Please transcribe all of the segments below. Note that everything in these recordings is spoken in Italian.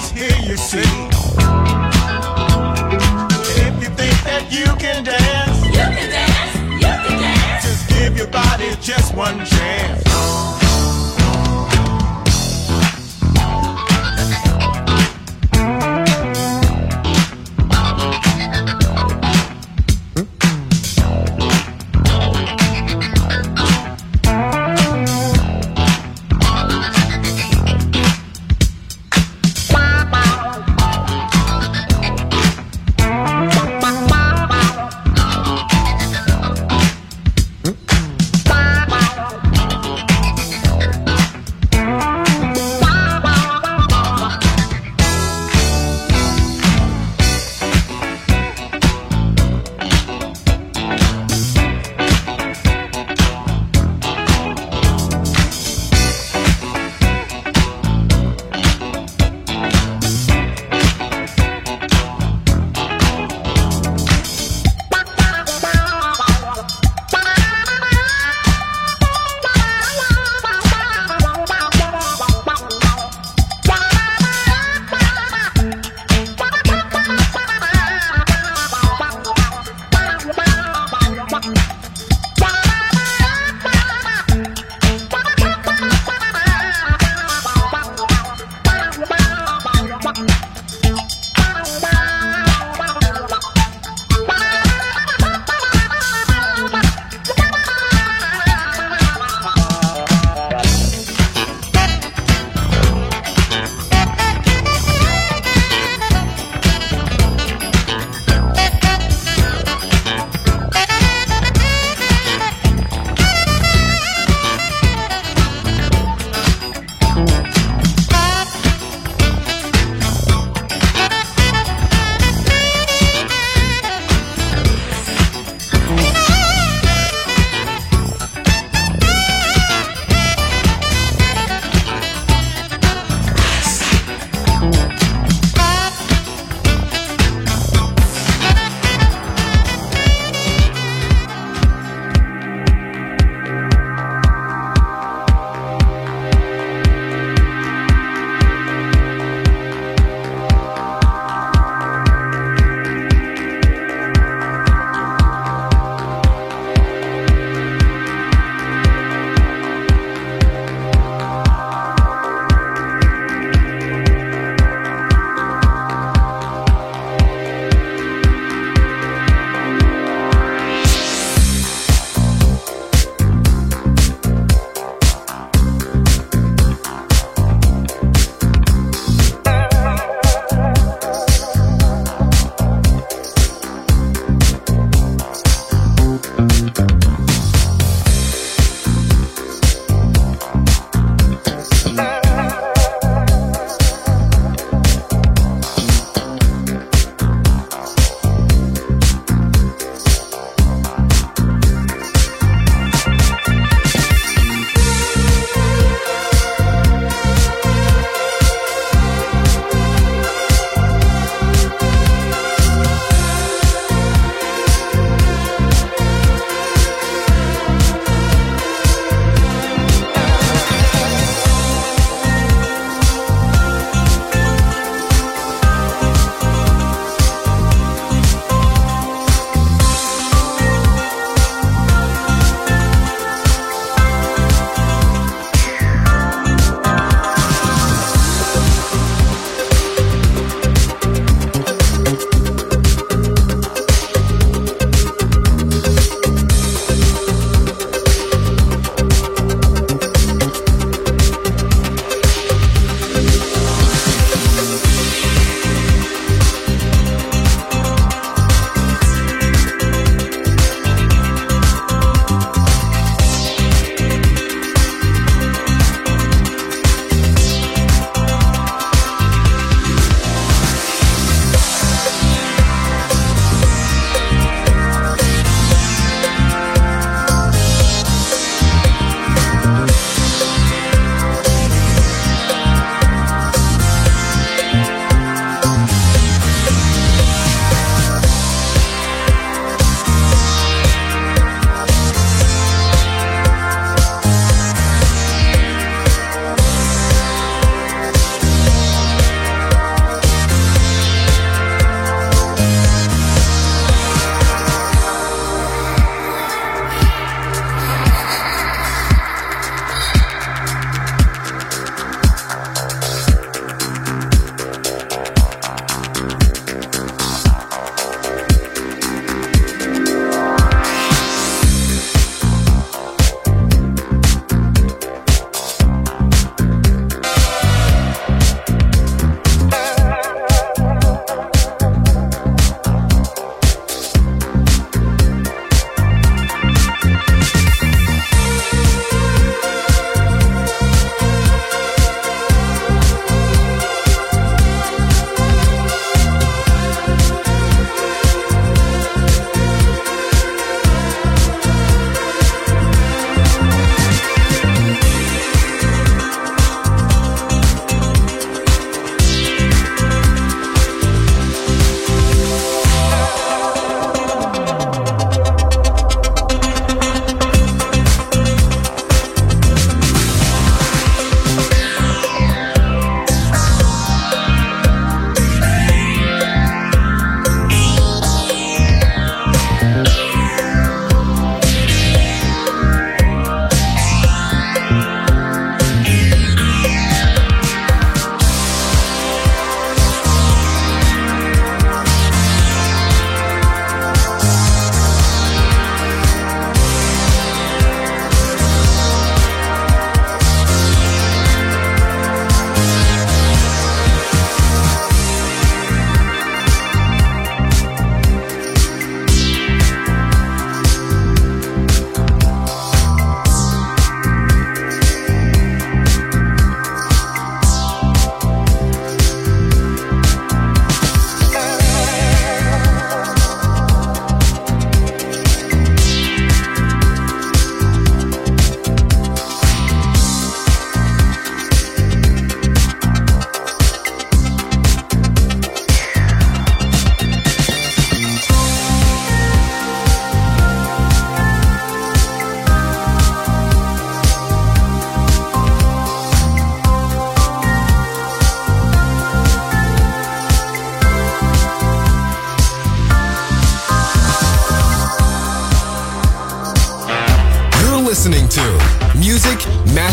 Is here, you see. If you think that you can dance. You can dance, you can dance. Just give your body just one chance.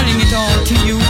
telling it all to you.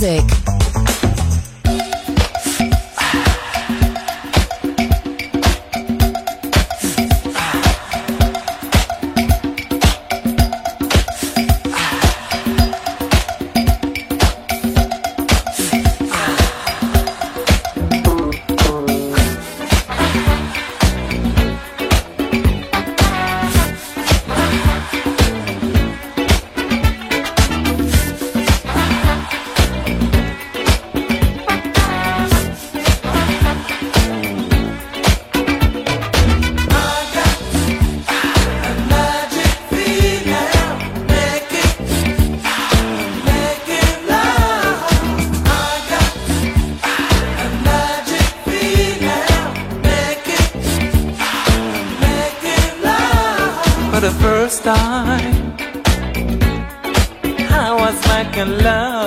Music. Time, I was making love.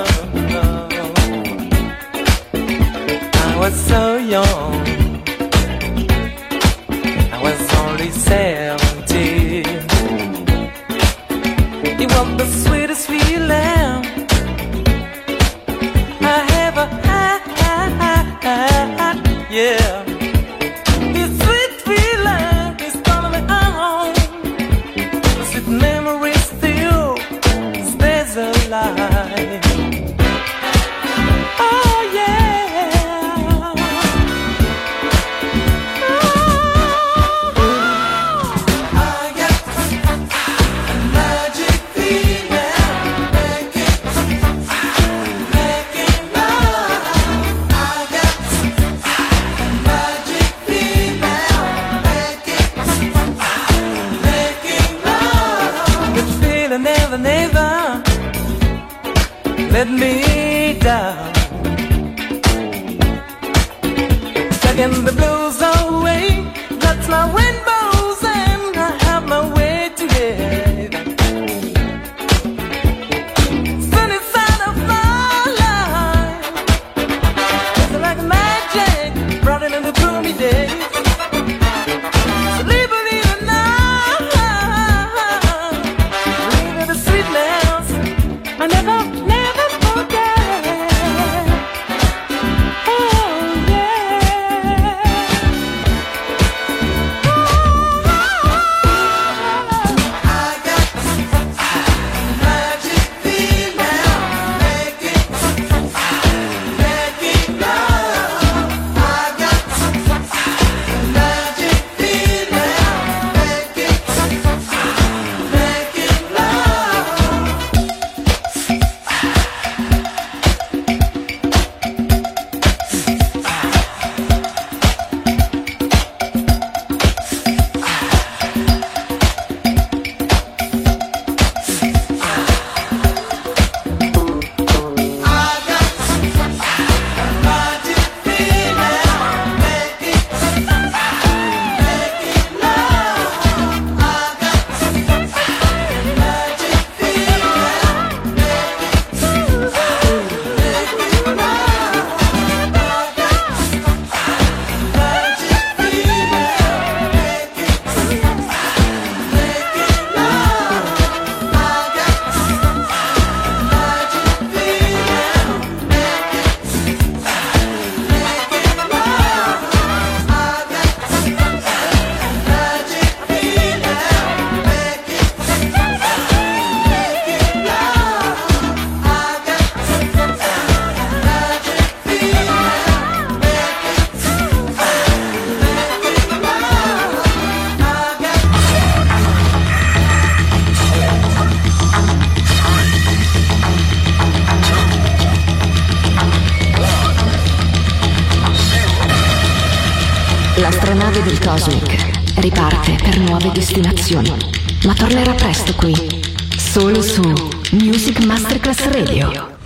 Destinazioni, ma tornerà presto qui,